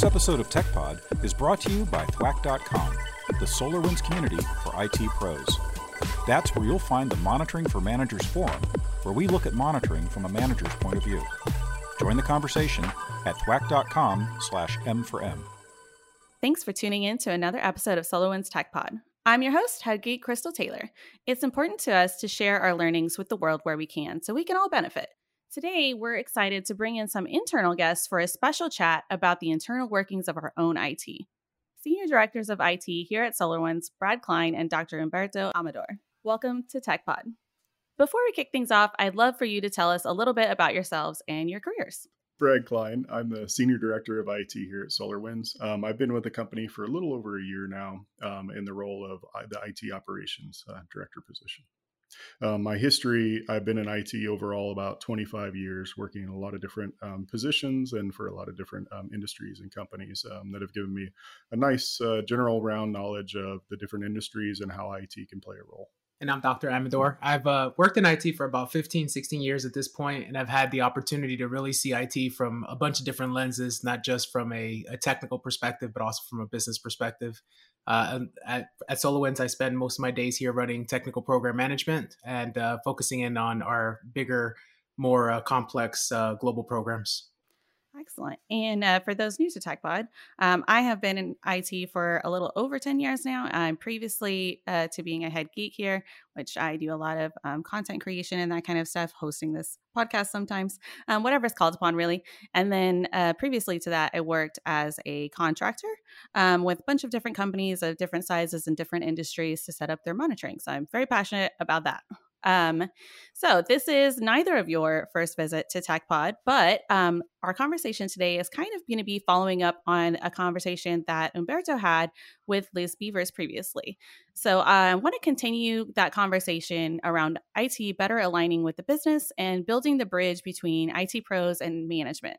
This episode of TechPod is brought to you by Thwack.com, the SolarWinds community for IT pros. That's where you'll find the Monitoring for Managers forum, where we look at monitoring from a manager's point of view. Join the conversation at thwack.com slash M for M. Thanks for tuning in to another episode of SolarWinds TechPod. I'm your host, Head Geek Chrystal Taylor. It's important to us to share our learnings with the world where we can so we can all benefit. Today, we're excited to bring in some internal guests for a special chat about the internal workings of our own IT. Senior Directors of IT here at SolarWinds, Brad Klein and Dr. Umberto Amador. Welcome to TechPod. Before we kick things off, I'd love for you to tell us a little bit about yourselves and your careers. Brad Klein. I'm the Senior Director of IT here at SolarWinds. Um, I've been with the company for a little over a year now um, in the role of uh, the IT Operations uh, Director position. Um, my history, I've been in IT overall about 25 years, working in a lot of different um, positions and for a lot of different um, industries and companies um, that have given me a nice uh, general round knowledge of the different industries and how IT can play a role and I'm Dr. Amador. I've uh, worked in IT for about 15, 16 years at this point, and I've had the opportunity to really see IT from a bunch of different lenses, not just from a, a technical perspective, but also from a business perspective. Uh, at, at SolarWinds, I spend most of my days here running technical program management and uh, focusing in on our bigger, more uh, complex uh, global programs. Excellent. And uh, for those new to TechPod, um, I have been in IT for a little over 10 years now. I'm previously uh, to being a head geek here, which I do a lot of um, content creation and that kind of stuff, hosting this podcast sometimes, um, whatever it's called upon, really. And then uh, previously to that, I worked as a contractor um, with a bunch of different companies of different sizes and different industries to set up their monitoring. So I'm very passionate about that. Um, so this is neither of your first visit to TechPod, but um, our conversation today is kind of going to be following up on a conversation that Umberto had with Liz Beavers previously. So I want to continue that conversation around IT better aligning with the business and building the bridge between IT pros and management.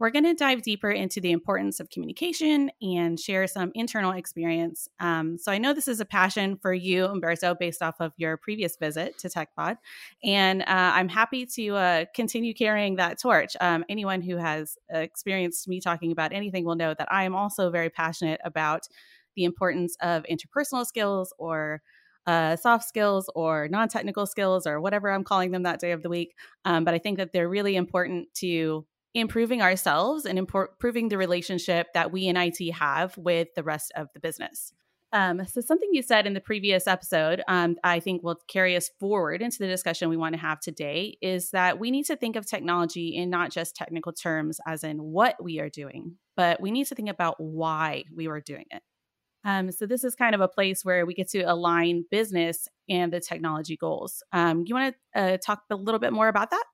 We're going to dive deeper into the importance of communication and share some internal experience. Um, so I know this is a passion for you, Umberto, based off of your previous visit to TechPod. And uh, I'm happy to uh, continue carrying that torch. Um, anyone who has experienced me talking about anything will know that I am also very passionate about the importance of interpersonal skills or uh, soft skills or non technical skills or whatever I'm calling them that day of the week. Um, but I think that they're really important to improving ourselves and improving the relationship that we in IT have with the rest of the business. Um, so, something you said in the previous episode, um, I think will carry us forward into the discussion we want to have today is that we need to think of technology in not just technical terms, as in what we are doing, but we need to think about why we were doing it. Um, so, this is kind of a place where we get to align business and the technology goals. Um, you want to uh, talk a little bit more about that?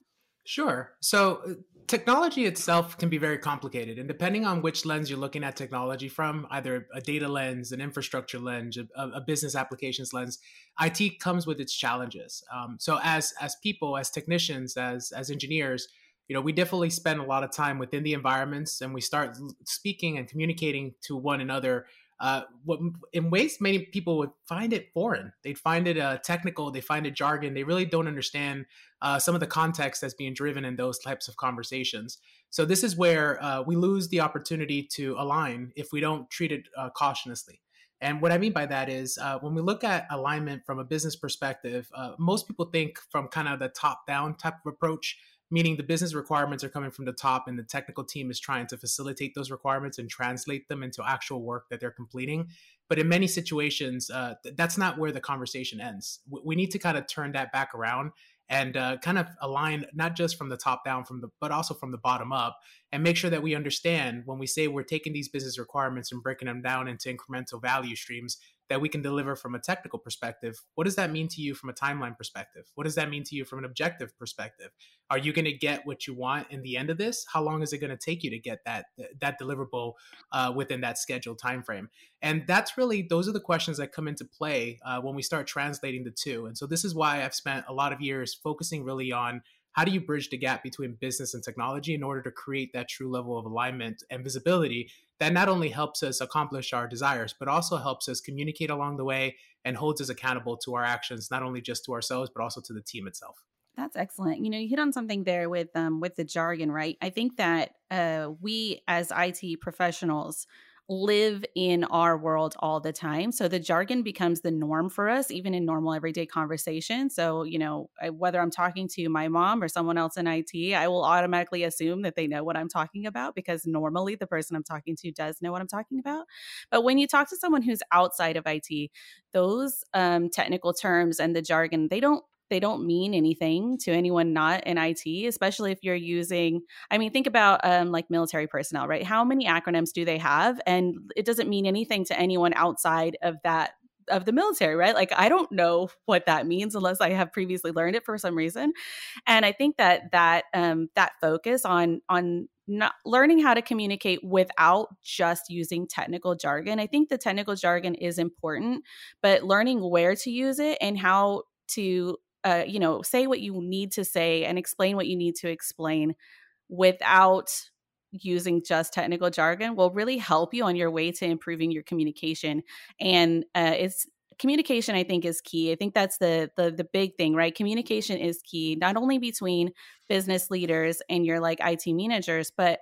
Sure. So, uh, technology itself can be very complicated and depending on which lens you're looking at technology from either a data lens an infrastructure lens a, a business applications lens it comes with its challenges. Um, so as as people as technicians as as engineers you know we definitely spend a lot of time within the environments and we start speaking and communicating to one another uh, what, in ways many people would find it foreign. They'd find it uh, technical. They find it jargon. They really don't understand uh, some of the context that's being driven in those types of conversations. So this is where uh, we lose the opportunity to align if we don't treat it uh, cautiously. And what I mean by that is uh, when we look at alignment from a business perspective, most people think from kind of the top down type of approach meaning the business requirements are coming from the top and the technical team is trying to facilitate those requirements and translate them into actual work that they're completing. But in many situations uh, th- that's not where the conversation ends. W- we need to kind of turn that back around and uh, kind of align not just from the top down from the but also from the bottom up and make sure that we understand when we say we're taking these business requirements and breaking them down into incremental value streams that we can deliver from a technical perspective. What does that mean to you from a timeline perspective? What does that mean to you from an objective perspective are you going to get what you want in the end of this? How long is it going to take you to get that that deliverable uh, within that scheduled time frame and that's really those are the questions that come into play uh, when we start translating the two. And so this is why i've spent a lot of years focusing really on how do you bridge the gap between business and technology in order to create that true level of alignment and visibility that not only helps us accomplish our desires, but also helps us communicate along the way and holds us accountable to our actions, not only just to ourselves, but also to the team itself. That's excellent. You know, you hit on something there with um with the jargon, right? I think that uh we as IT professionals live in our world all the time. So the jargon becomes the norm for us, even in normal everyday conversation. So, you know, whether I'm talking to my mom or someone else in IT, I will automatically assume that they know what I'm talking about because normally the person I'm talking to does know what I'm talking about. But when you talk to someone who's outside of IT, those um, technical terms and the jargon, they don't they don't mean anything to anyone not in IT, especially if you're using, I mean, think about um, like military personnel, right? How many acronyms do they have? And it doesn't mean anything to anyone outside of that of the military, right? Like I don't know what that means unless I have previously learned it for some reason. And I think that that um, that focus on on not learning how to communicate without just using technical jargon. I think the technical jargon is important, but learning where to use it and how to uh, you know, say what you need to say and explain what you need to explain without using just technical jargon will really help you on your way to improving your communication. And uh, it's communication i think is key. I think that's the, the the big thing right? Communication is key not only between business leaders and your like it managers but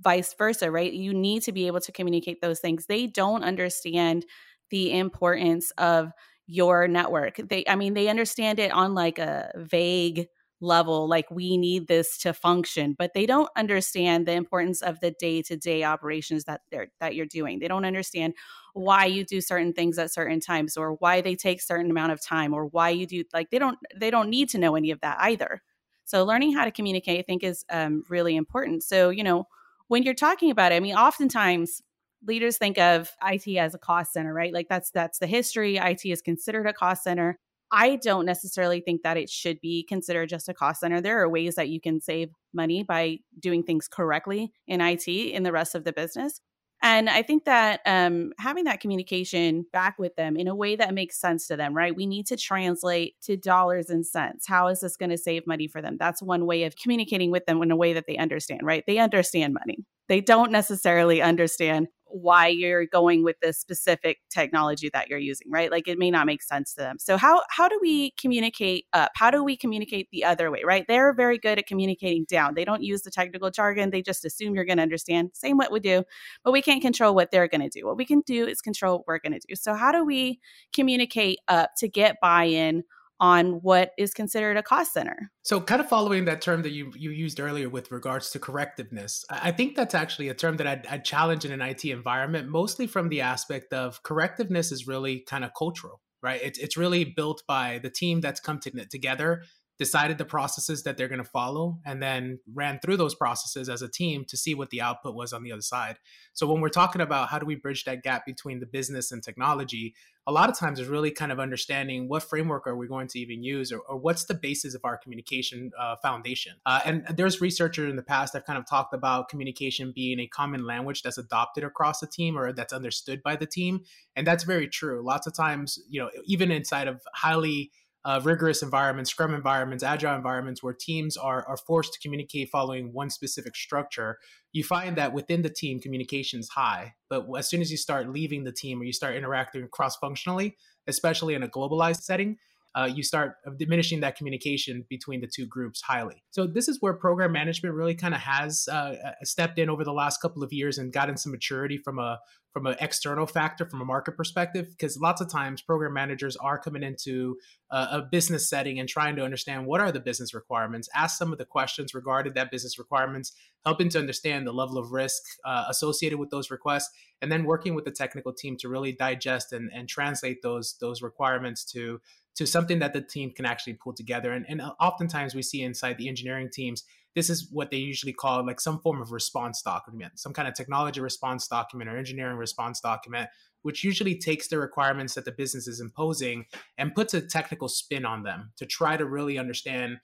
vice versa right? You need to be able to communicate those things. They don't understand the importance of your network. They I mean they understand it on like a vague level like we need this to function but they don't understand the importance of the day-to-day operations that they're that you're doing. They don't understand why you do certain things at certain times or why they take certain amount of time or why you do like they don't they don't need to know any of that either. So learning how to communicate i think is um, really important. So you know when you're talking about it i mean oftentimes leaders think of IT as a cost center, right? Like that's that's the history. IT is considered a cost center. I don't necessarily think that it should be considered just a cost center. There are ways that you can save money by doing things correctly in IT in the rest of the business. And I think that um, having that communication back with them in a way that makes sense to them, right? We need to translate to dollars and cents. How is this going to save money for them? That's one way of communicating with them in a way that they understand, right? They understand money. They don't necessarily understand why you're going with this specific technology that you're using right? Like it may not make sense to them. So how how do we communicate up? How do we communicate the other way right? They're very good at communicating down. They don't use the technical jargon. They just assume you're going to understand. Same what we do but we can't control what they're going to do. What we can do is control what we're going to do. So how do we communicate up to get buy-in on what is considered a cost center. So, kind of following that term that you you used earlier with regards to correctiveness, I think that's actually a term that I'd, I'd challenge in an IT environment, mostly from the aspect of correctiveness is really kind of cultural, right? It's it's really built by the team that's come to, together decided the processes that they're going to follow and then ran through those processes as a team to see what the output was on the other side. So when we're talking about how do we bridge that gap between the business and technology, a lot of times is really kind of understanding what framework are we going to even use or, or what's the basis of our communication uh, foundation. Uh, and there's researchers in the past that have kind of talked about communication being a common language that's adopted across the team or that's understood by the team. And that's very true. Lots of times, you know, even inside of highly uh, rigorous environments, scrum environments, agile environments where teams are, are forced to communicate following one specific structure, you find that within the team, communication is high. But as soon as you start leaving the team or you start interacting cross functionally, especially in a globalized setting, uh, you start diminishing that communication between the two groups highly. So this is where program management really kind of has uh, stepped in over the last couple of years and gotten some maturity from a from an external factor, from a market perspective, because lots of times program managers are coming into a, a, business setting and trying to understand what are the business requirements, ask some of the questions regarding that business requirements, helping to understand the level of risk uh, associated with those requests, and then working with the technical team to really digest and, and translate those those requirements to to something that the team can actually pull together. And, and oftentimes we see inside the engineering teams this is what they usually call like some form of response document, some kind of technology response document or engineering response document, which usually takes the requirements that the business is imposing and puts a technical spin on them to try to really understand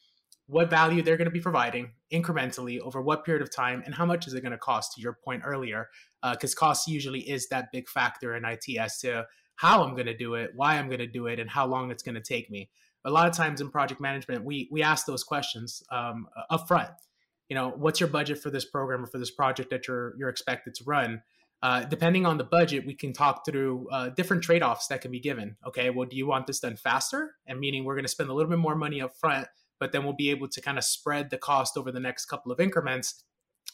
what value they're going to be providing incrementally over what period of time and how much is it going to cost to your point earlier because uh, cost usually is that big factor in it as to how i'm going to do it why i'm going to do it and how long it's going to take me a lot of times in project management, we we ask those questions um, up front. You know, what's your budget for this program or for this project that you're you're expected to run? Uh, depending on the budget, we can talk through uh, different trade offs that can be given. Okay, well, do you want this done faster? And meaning we're going to spend a little bit more money up front, but then we'll be able to kind of spread the cost over the next couple of increments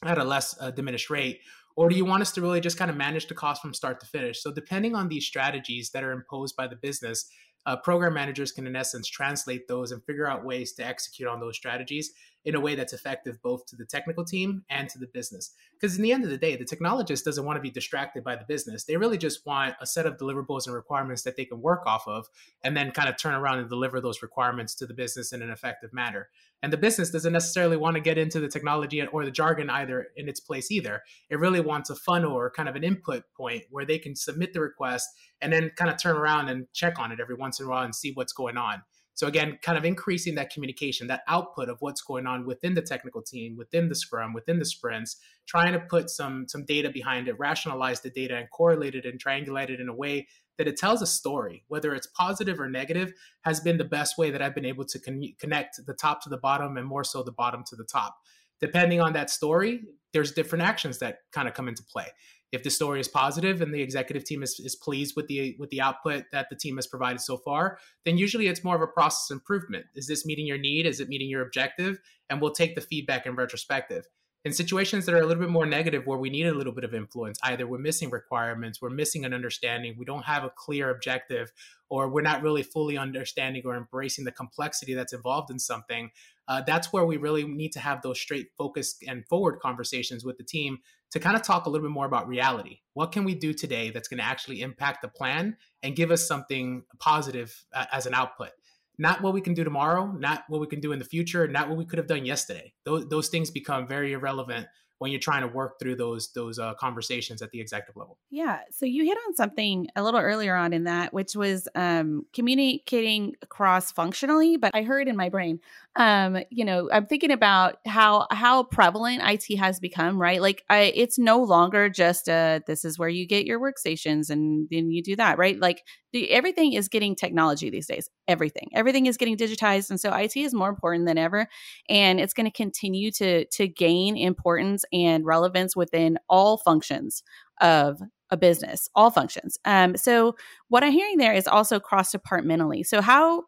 at a less uh, diminished rate or do you want us to really just kind of manage the cost from start to finish? So depending on these strategies that are imposed by the business uh, program managers can in essence translate those and figure out ways to execute on those strategies in a way that's effective both to the technical team and to the business because in the end of the day the technologist doesn't want to be distracted by the business they really just want a set of deliverables and requirements that they can work off of and then kind of turn around and deliver those requirements to the business in an effective manner and the business doesn't necessarily want to get into the technology or the jargon either in its place either. It really wants a funnel or kind of an input point where they can submit the request and then kind of turn around and check on it every once in a while and see what's going on. So again, kind of increasing that communication, that output of what's going on within the technical team, within the scrum, within the sprints, trying to put some some data behind it, rationalize the data and correlate it and triangulate it in a way that it tells a story, whether it's positive or negative, has been the best way that I've been able to con- connect the top to the bottom and more so the bottom to the top. Depending on that story, there's different actions that kind of come into play. If the story is positive and the executive team is, is pleased with the with the output that the team has provided so far, then usually it's more of a process improvement. Is this meeting your need? Is it meeting your objective? And we'll take the feedback in retrospective in situations that are a little bit more negative where we need a little bit of influence either we're missing requirements we're missing an understanding we don't have a clear objective or we're not really fully understanding or embracing the complexity that's involved in something uh, that's where we really need to have those straight focused and forward conversations with the team to kind of talk a little bit more about reality what can we do today that's going to actually impact the plan and give us something positive uh, as an output not what we can do tomorrow, not what we can do in the future, not what we could have done yesterday. Those those things become very irrelevant when you're trying to work through those those uh, conversations at the executive level. Yeah. So you hit on something a little earlier on in that, which was um, communicating cross functionally. But I heard in my brain, um, you know, I'm thinking about how how prevalent IT has become. Right, like I, it's no longer just a this is where you get your workstations and then you do that. Right, like the, everything is getting technology these days. Everything, everything is getting digitized, and so IT is more important than ever, and it's going to continue to to gain importance and relevance within all functions of a business, all functions. Um, so what I'm hearing there is also cross departmentally. So how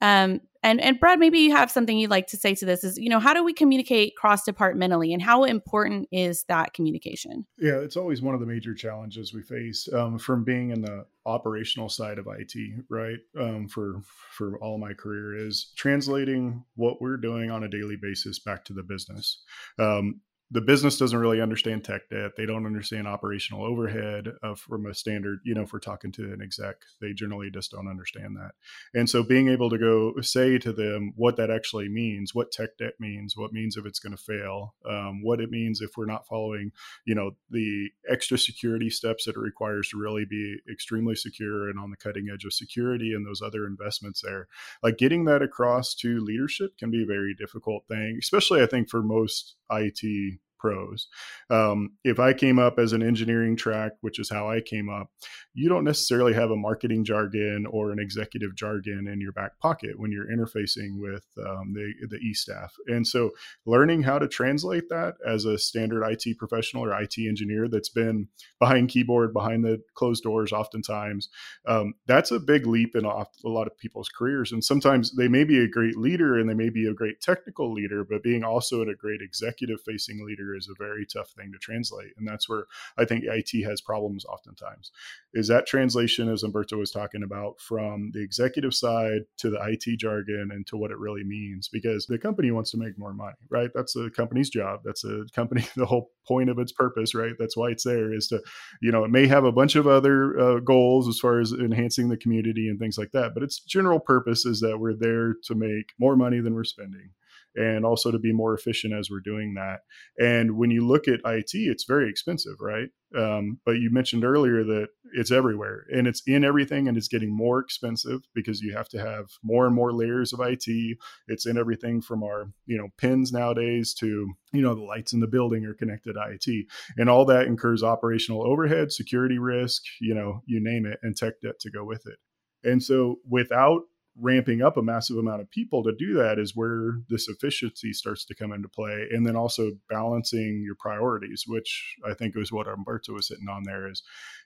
um, and and Brad, maybe you have something you'd like to say to this. Is you know how do we communicate cross departmentally, and how important is that communication? Yeah, it's always one of the major challenges we face um, from being in the operational side of IT. Right, um, for for all my career is translating what we're doing on a daily basis back to the business. Um, the business doesn't really understand tech debt. They don't understand operational overhead from a standard, you know, if we're talking to an exec, they generally just don't understand that. And so being able to go say to them what that actually means, what tech debt means, what means if it's going to fail, um, what it means if we're not following, you know, the extra security steps that it requires to really be extremely secure and on the cutting edge of security and those other investments there. Like getting that across to leadership can be a very difficult thing, especially I think for most IT pros. Um, if I came up as an engineering track, which is how I came up, you don't necessarily have a marketing jargon or an executive jargon in your back pocket when you're interfacing with um, the the e staff. And so, learning how to translate that as a standard IT professional or IT engineer that's been behind keyboard, behind the closed doors, oftentimes, um, that's a big leap in a lot of people's careers. And sometimes they may be a great leader and they may be a great technical leader, but being also a great executive facing leader is a very tough thing to translate. And that's where I think IT has problems oftentimes. Is that translation, as Umberto was talking about, from the executive side to the IT jargon and to what it really means? Because the company wants to make more money, right? That's a company's job. That's a company, the whole point of its purpose, right? That's why it's there is to, you know, it may have a bunch of other uh, goals as far as enhancing the community and things like that, but its general purpose is that we're there to make more money than we're spending and also to be more efficient as we're doing that. And when you look at IT, it's very expensive, right? Um, but you mentioned earlier that it's everywhere and it's in everything and it's getting more expensive because you have to have more and more layers of IT. It's in everything from our, you know, pins nowadays to, you know, the lights in the building are connected IT. And all that incurs operational overhead, security risk, you know, you name it, and tech debt to go with it. And so without ramping up a massive amount of people to do that is where this efficiency starts to come into play and then also balancing your priorities which i think is what umberto was hitting on there is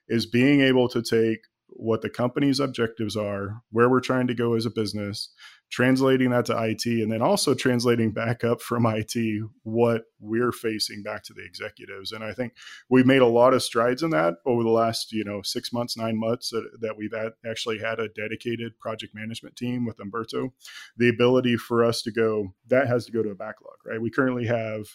is being able to take what the company's objectives are, where we're trying to go as a business, translating that to IT, and then also translating back up from IT what we're facing back to the executives. And I think we've made a lot of strides in that over the last, you know, six months, nine months that, that we've had, actually had a dedicated project management team with Umberto. The ability for us to go, that has to go to a backlog, right? We currently have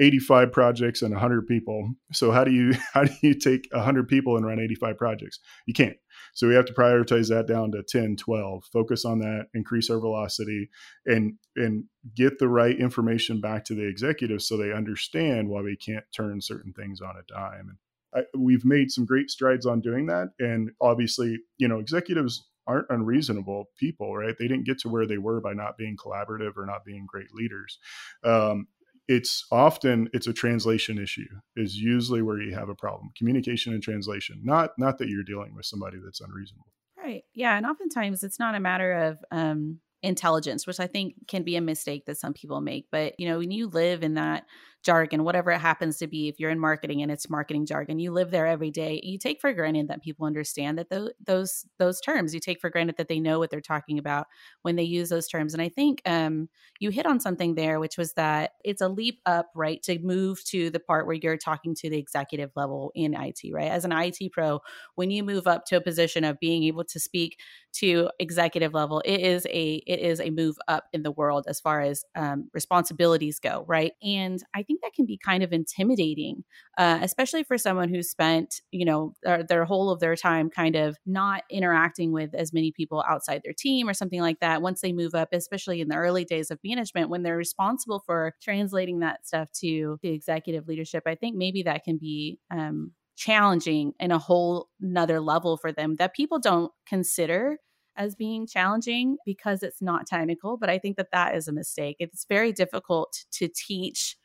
85 projects and 100 people. So how do you how do you take 100 people and run 85 projects? You can't. So we have to prioritize that down to 10, 12, focus on that, increase our velocity and and get the right information back to the executives so they understand why we can't turn certain things on a dime. And I, we've made some great strides on doing that and obviously, you know, executives aren't unreasonable people, right? They didn't get to where they were by not being collaborative or not being great leaders. Um, it's often it's a translation issue is usually where you have a problem communication and translation not not that you're dealing with somebody that's unreasonable. Right yeah and oftentimes it's not a matter of um intelligence which i think can be a mistake that some people make but you know when you live in that jargon, whatever it happens to be. If you're in marketing and it's marketing jargon, you live there every day. You take for granted that people understand that those those those terms. You take for granted that they know what they're talking about when they use those terms. And I think um, you hit on something there, which was that it's a leap up, right, to move to the part where you're talking to the executive level in IT, right? As an IT pro, when you move up to a position of being able to speak to executive level, it is a it is a move up in the world as far as um, responsibilities go, right? And I think that can be kind of intimidating, uh, especially for someone who's spent, you know, their, their whole of their time kind of not interacting with as many people outside their team or something like that. Once they move up, especially in the early days of management, when they're responsible for translating that stuff to the executive leadership, I think maybe that can be um, challenging in a whole nother level for them that people don't consider as being challenging because it's not technical but i think that that is a mistake it's very difficult to teach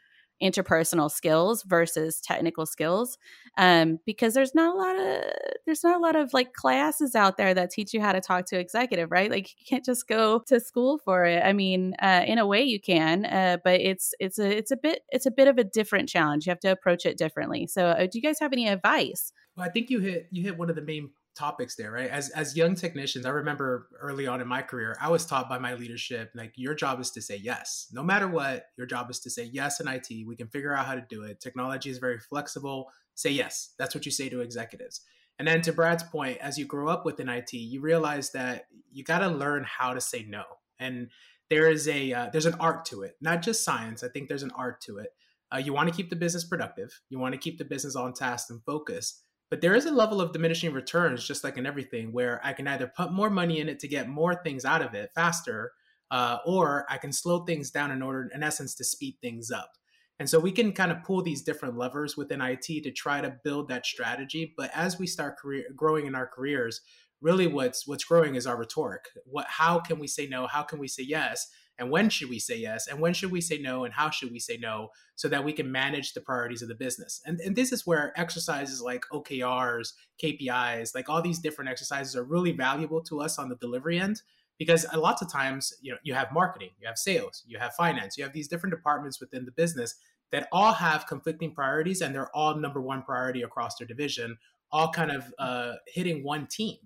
interpersonal skills versus technical skills um, because there's not a lot of there's not a lot of like classes out there that teach you how to talk to executive right? Like you can't just go to school for it. I mean uh, in a way you can uh, but it's it's a it's a bit it's a bit of a different challenge. You have to approach it differently. So uh, do you guys have any advice? Well i think you hit you hit one of the main topics there, right? As as young technicians, I remember early on in my career, I was taught by my leadership like your job is to say yes. No matter what, your job is to say yes in IT. We can figure out how to do it. Technology is very flexible. Say yes. That's what you say to executives. And then to Brad's point, as you grow up within IT, you realize that you got to learn how to say no. And there is a uh, there's an art to it, not just science. I think there's an art to it. Uh, you want to keep the business productive. You want to keep the business on task and focus but there is a level of diminishing returns, just like in everything, where I can either put more money in it to get more things out of it faster, uh, or I can slow things down in order, in essence, to speed things up. And so we can kind of pull these different levers within IT to try to build that strategy. But as we start career, growing in our careers, really what's what's growing is our rhetoric. What how can we say no? How can we say yes? And when should we say yes and when should we say no and how should we say no so that we can manage the priorities of the business and, and this is where exercises like okrs kpis like all these different exercises are really valuable to us on the delivery end because a lot of times you know you have marketing you have sales you have finance you have these different departments within the business that all have conflicting priorities and they're all number one priority across their division all kind of uh, hitting one team?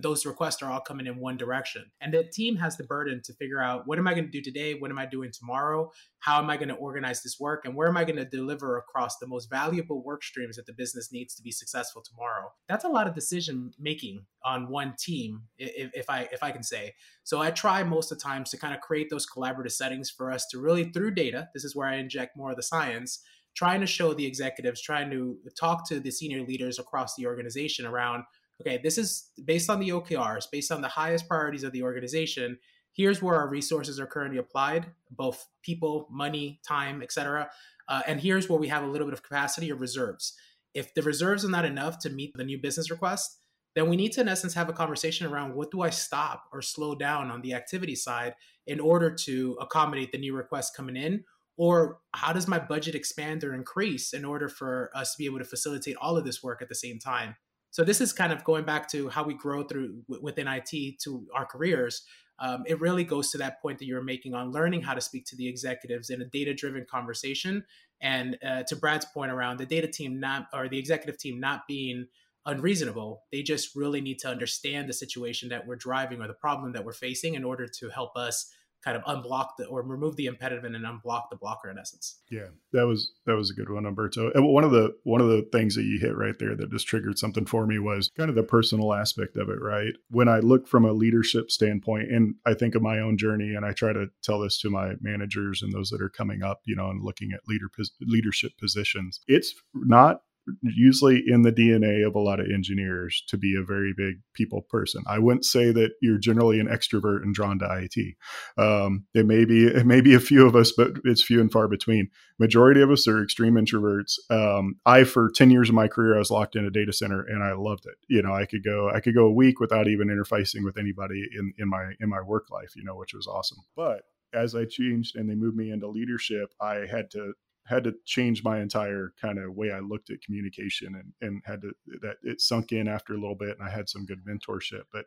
Those requests are all coming in one direction. And the team has the burden to figure out what am I going to do today? What am I doing tomorrow? How am I going to organize this work? And where am I going to deliver across the most valuable work streams that the business needs to be successful tomorrow? That's a lot of decision making on one team, if, if I if I can say. So I try most of the times to kind of create those collaborative settings for us to really through data. This is where I inject more of the science trying to show the executives, trying to talk to the senior leaders across the organization around okay, this is based on the OKRs, based on the highest priorities of the organization. Here's where our resources are currently applied, both people, money, time, etc. Uh, and here's where we have a little bit of capacity or reserves. If the reserves are not enough to meet the new business request, then we need to, in essence, have a conversation around what do I stop or slow down on the activity side in order to accommodate the new requests coming in? Or how does my budget expand or increase in order for us to be able to facilitate all of this work at the same time? So this is kind of going back to how we grow through within IT to our careers. Um, it really goes to that point that you were making on learning how to speak to the executives in a data-driven conversation. And uh, to Brad's point around the data team not or the executive team not being unreasonable. They just really need to understand the situation that we're driving or the problem that we're facing in order to help us kind of unblock the or remove the impediment and unblock the blocker in essence. Yeah, that was that was a good one, Umberto. One of the one of the things that you hit right there that just triggered something for me was kind of the personal aspect of it. Right, when I look from a leadership standpoint, and I think of my own journey, and I try to tell this to my managers and those that are coming up, you know, and looking at leader leadership positions, it's not usually in the DNA of a lot of engineers to be a very big people person. I wouldn't say that you're generally an extrovert and drawn to IT. Um, it may be it may be a few of us, but it's few and far between. Majority of us are extreme introverts. Um, I for ten years of my career, I was locked in a data center and I loved it. You know, I could go I could go a week without even interfacing with anybody in in my in my work life. You know, which was awesome. But as I changed and they moved me into leadership, I had to had to change my entire kind of way I looked at communication and, and had to that it sunk in after a little bit and I had some good mentorship. But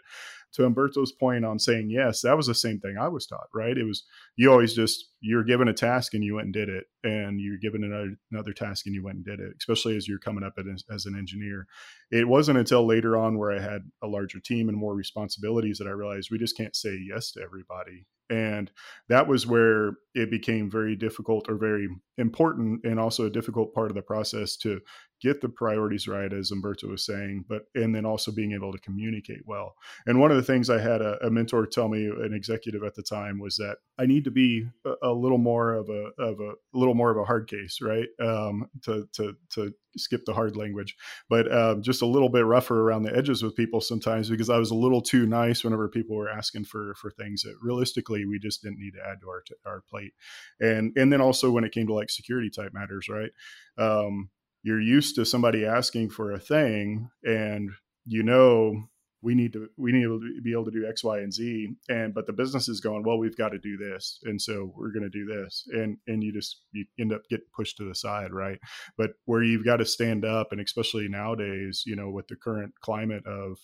to Umberto's point on saying yes, that was the same thing I was taught, right? It was you always just you're given a task and you went and did it, and you're given another another task and you went and did it, especially as you're coming up as, as an engineer. It wasn't until later on where I had a larger team and more responsibilities that I realized we just can't say yes to everybody and that was where it became very difficult or very important and also a difficult part of the process to get the priorities right as umberto was saying but and then also being able to communicate well. And one of the things i had a, a mentor tell me an executive at the time was that i need to be a, a little more of a of a, a, little more of a hard case right? Um, to to to skip the hard language but uh, just a little bit rougher around the edges with people sometimes because i was a little too nice whenever people were asking for for things that realistically we just didn't need to add to our our plate. And and then also when it came to like security type matters right? Um, you're used to somebody asking for a thing and you know we need to we need to be able to do x y and z and but the business is going well we've got to do this and so we're going to do this and and you just you end up getting pushed to the side right? But where you've got to stand up and especially nowadays you know with the current climate of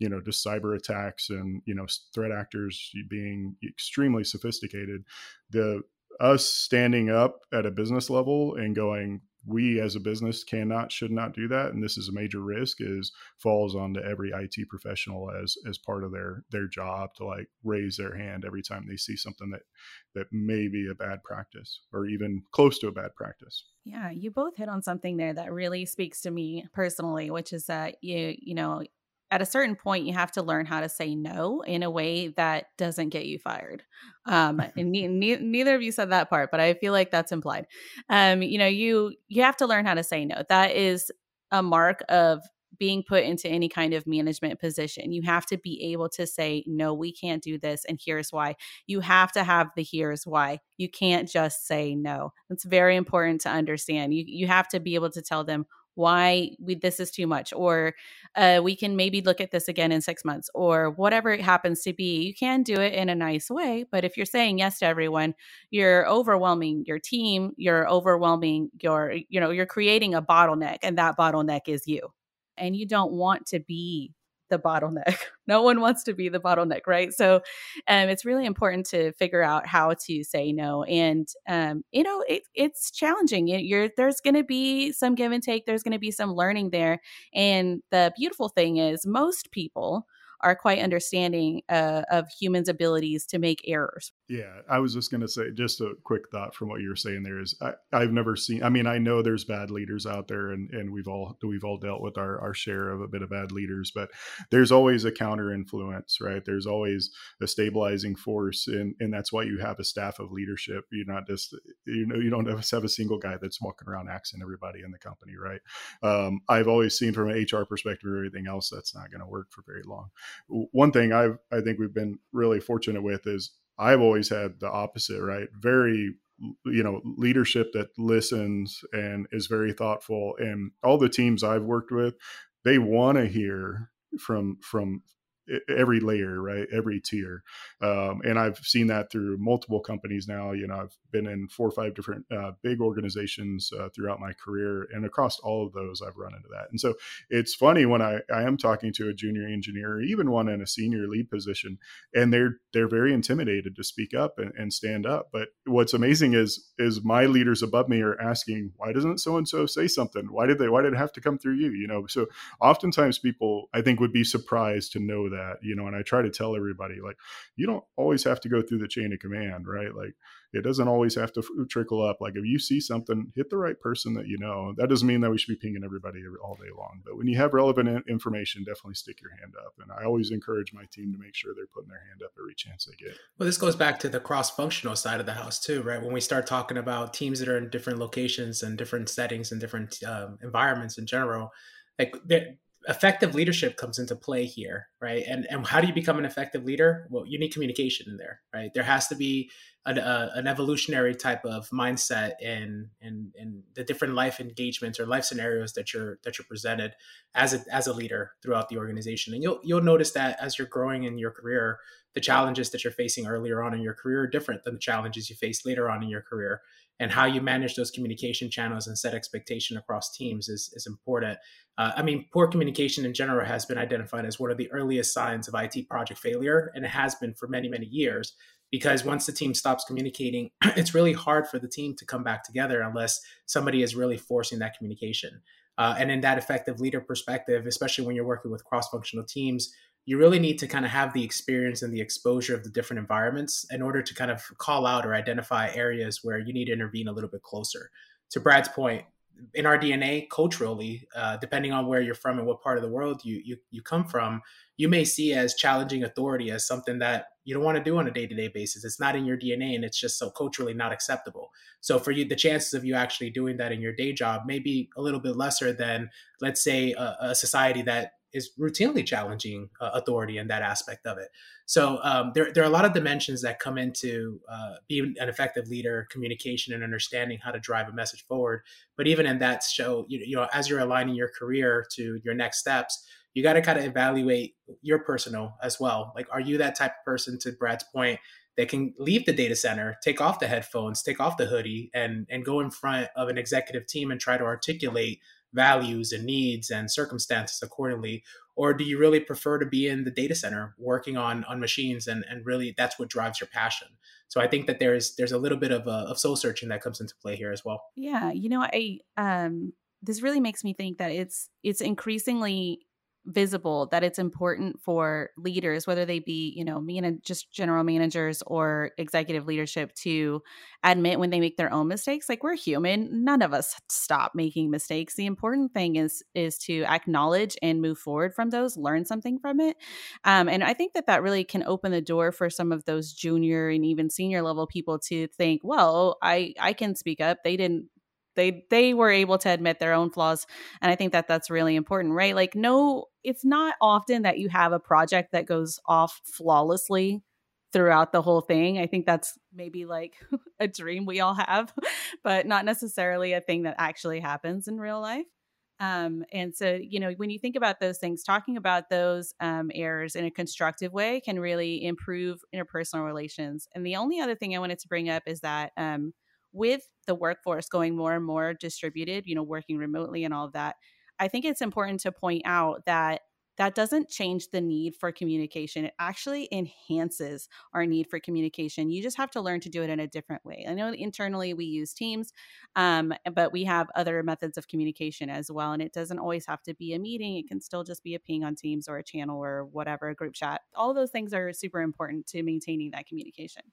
you know just cyber attacks and you know threat actors being extremely sophisticated the us standing up at a business level and going we as a business cannot should not do that and this is a major risk is falls onto every IT professional as as part of their their job to like raise their hand every time they see something that that may be a bad practice or even close to a bad practice. Yeah, you both hit on something there that really speaks to me personally, which is that you you know at a certain point you have to learn how to say no in a way that doesn't get you fired. Um and ne- ne- neither of you said that part but i feel like that's implied. Um you know you you have to learn how to say no. That is a mark of being put into any kind of management position. You have to be able to say no we can't do this and here's why. You have to have the here's why. You can't just say no. It's very important to understand. You you have to be able to tell them why we, this is too much or uh, we can maybe look at this again in six months or whatever it happens to be you can do it in a nice way but if you're saying yes to everyone you're overwhelming your team you're overwhelming your you know you're creating a bottleneck and that bottleneck is you and you don't want to be the bottleneck. No one wants to be the bottleneck, right? So um, it's really important to figure out how to say no. And, um, you know, it, it's challenging. You're, there's going to be some give and take, there's going to be some learning there. And the beautiful thing is, most people are quite understanding uh, of humans' abilities to make errors. Yeah, I was just going to say, just a quick thought from what you were saying there is, I, I've never seen. I mean, I know there's bad leaders out there, and and we've all we've all dealt with our our share of a bit of bad leaders, but there's always a counter influence, right? There's always a stabilizing force, and and that's why you have a staff of leadership. You're not just you know you don't have, have a single guy that's walking around axing everybody in the company, right? Um, I've always seen from an HR perspective or everything else that's not going to work for very long one thing I've I think we've been really fortunate with is I've always had the opposite, right? Very you know leadership that listens and is very thoughtful and all the teams I've worked with they want to hear from from every layer, right? Every tier. Um, and I've seen that through multiple companies now. You know, I've been in four or five different uh, big organizations uh, throughout my career, and across all of those, I've run into that. And so it's funny when I, I am talking to a junior engineer, even one in a senior lead position, and they're they're very intimidated to speak up and, and stand up. But what's amazing is is my leaders above me are asking, why doesn't so and so say something? Why did they? Why did it have to come through you? You know, so oftentimes people I think would be surprised to know that. You know, and I try to tell everybody like, you don't always have to go through the chain of command, right? Like it doesn't always have to trickle up. Like if you see something, hit the right person that you know. That doesn't mean that we should be pinging everybody all day long. But when you have relevant information, definitely stick your hand up. And I always encourage my team to make sure they're putting their hand up every chance they get. Well, this goes back to the cross-functional side of the house too, right? When we start talking about teams that are in different locations and different settings and different um, environments in general, like effective leadership comes into play here, right? And and how do you become an effective leader? Well, you need communication in there, right? There has to be an, a, an evolutionary type of mindset in, in in the different life engagements or life scenarios that you're that you're presented as a as a leader throughout the organization. And you'll you'll notice that as you're growing in your career, the challenges that you're facing earlier on in your career are different than the challenges you face later on in your career and how you manage those communication channels and set expectation across teams is, is important. Uh, I mean, poor communication in general has been identified as one of the earliest signs of IT project failure, and it has been for many, many years. Because once the team stops communicating, it's really hard for the team to come back together unless somebody is really forcing that communication. Uh, and in that effective leader perspective, especially when you're working with cross functional teams, you really need to kind of have the experience and the exposure of the different environments in order to kind of call out or identify areas where you need to intervene a little bit closer. To Brad's point, in our DNA, culturally, uh, depending on where you're from and what part of the world you, you you come from, you may see as challenging authority as something that you don't want to do on a day to day basis. It's not in your DNA, and it's just so culturally not acceptable. So for you, the chances of you actually doing that in your day job may be a little bit lesser than, let's say, a, a society that is routinely challenging uh, authority in that aspect of it. So um, there, there are a lot of dimensions that come into uh, being an effective leader, communication, and understanding how to drive a message forward. But even in that show, you, you know, as you're aligning your career to your next steps, you got to kind of evaluate your personal as well. Like, are you that type of person? To Brad's point, that can leave the data center, take off the headphones, take off the hoodie, and and go in front of an executive team and try to articulate values and needs and circumstances accordingly? Or do you really prefer to be in the data center working on on machines and and really that's what drives your passion? So i think that there's there's a little bit of, a, of soul searching that comes into play here as well. Yeah you know i um this really makes me think that it's it's increasingly visible that it's important for leaders whether they be you know man- just general managers or executive leadership to admit when they make their own mistakes like we're human none of us stop making mistakes. The important thing is is to acknowledge and move forward from those learn something from it. Um, and i think that that really can open the door for some of those junior and even senior level people to think well i i can speak up. They didn't they they were able to admit their own flaws and i think that that's really important right? Like no it's not often that you have a project that goes off flawlessly throughout the whole thing. I think that's maybe like a dream we all have but not necessarily a thing that actually happens in real life. Um, and so, you know, when you think about those things, talking about those um, errors in a constructive way can really improve interpersonal relations. And the only other thing I wanted to bring up is that um, with the workforce going more and more distributed, you know, working remotely and all of that, I think it's important to point out that that doesn't change the need for communication. It actually enhances our need for communication. You just have to learn to do it in a different way. I know internally we use Teams, um, but we have other methods of communication as well. And it doesn't always have to be a meeting, it can still just be a ping on Teams or a channel or whatever, a group chat. All those things are super important to maintaining that communication.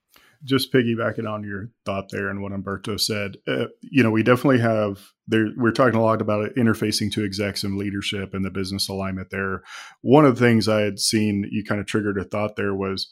Just piggybacking on your thought there and what Umberto said, uh, you know, we definitely have there we're talking a lot about interfacing to execs and leadership and the business alignment there. One of the things i had seen you kind of triggered a thought there was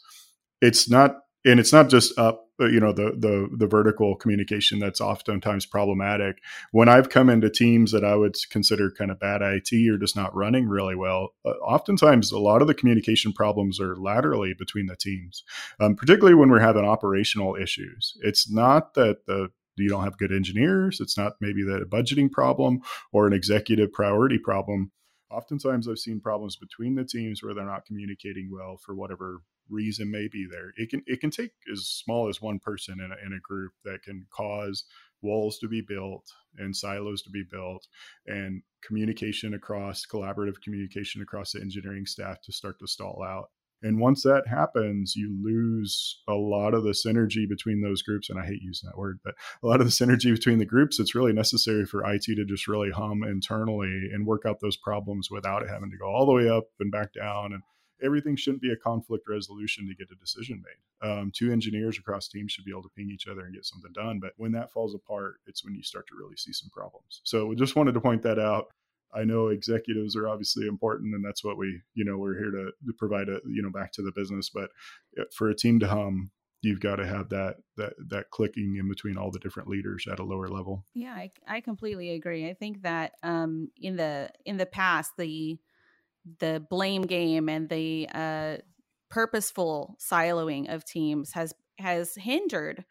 it's not and it's not just up uh, you know the the the vertical communication that's oftentimes problematic. When i've come into teams that i would consider kind of bad it or just not running really well uh, oftentimes a lot of the communication problems are laterally between the teams um, particularly when we're having operational issues. It's not that the you don't have good engineers. It's not maybe that a budgeting problem or an executive priority problem. oftentimes I've seen problems between the teams where they're not communicating well for whatever reason may be there. It can it can take as small as one person in a, in a group that can cause walls to be built and silos to be built and communication across collaborative communication across the engineering staff to start to stall out and once that happens, you lose a lot of the synergy between those groups. And I hate using that word, but a lot of the synergy between the groups, it's really necessary for IT to just really hum internally and work out those problems without it having to go all the way up and back down. And everything shouldn't be a conflict resolution to get a decision made. Um, two engineers across teams should be able to ping each other and get something done. But when that falls apart, it's when you start to really see some problems. So we just wanted to point that out. I know executives are obviously important, and that's what we, you know, we're here to, to provide a, you know, back to the business. But for a team to hum, you've got to have that that that clicking in between all the different leaders at a lower level. Yeah, I, I completely agree. I think that um, in the in the past, the the blame game and the uh, purposeful siloing of teams has has hindered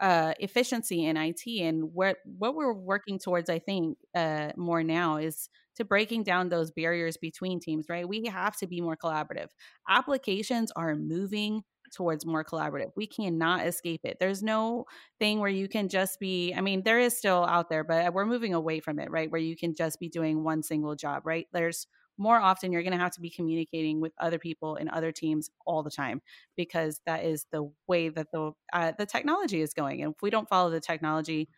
uh, efficiency in IT. And what what we're working towards, I think, uh, more now is to breaking down those barriers between teams. Right, we have to be more collaborative. Applications are moving towards more collaborative. We cannot escape it. There's no thing where you can just be, I mean, there is still out there, but we're moving away from it, right? Where you can just be doing one single job, right? There's more often you're going to have to be communicating with other people in other teams all the time because that is the way that the uh, the technology is going and if we don't follow the technology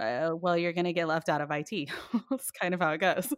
uh, well you're going to get left out of IT that's kind of how it goes.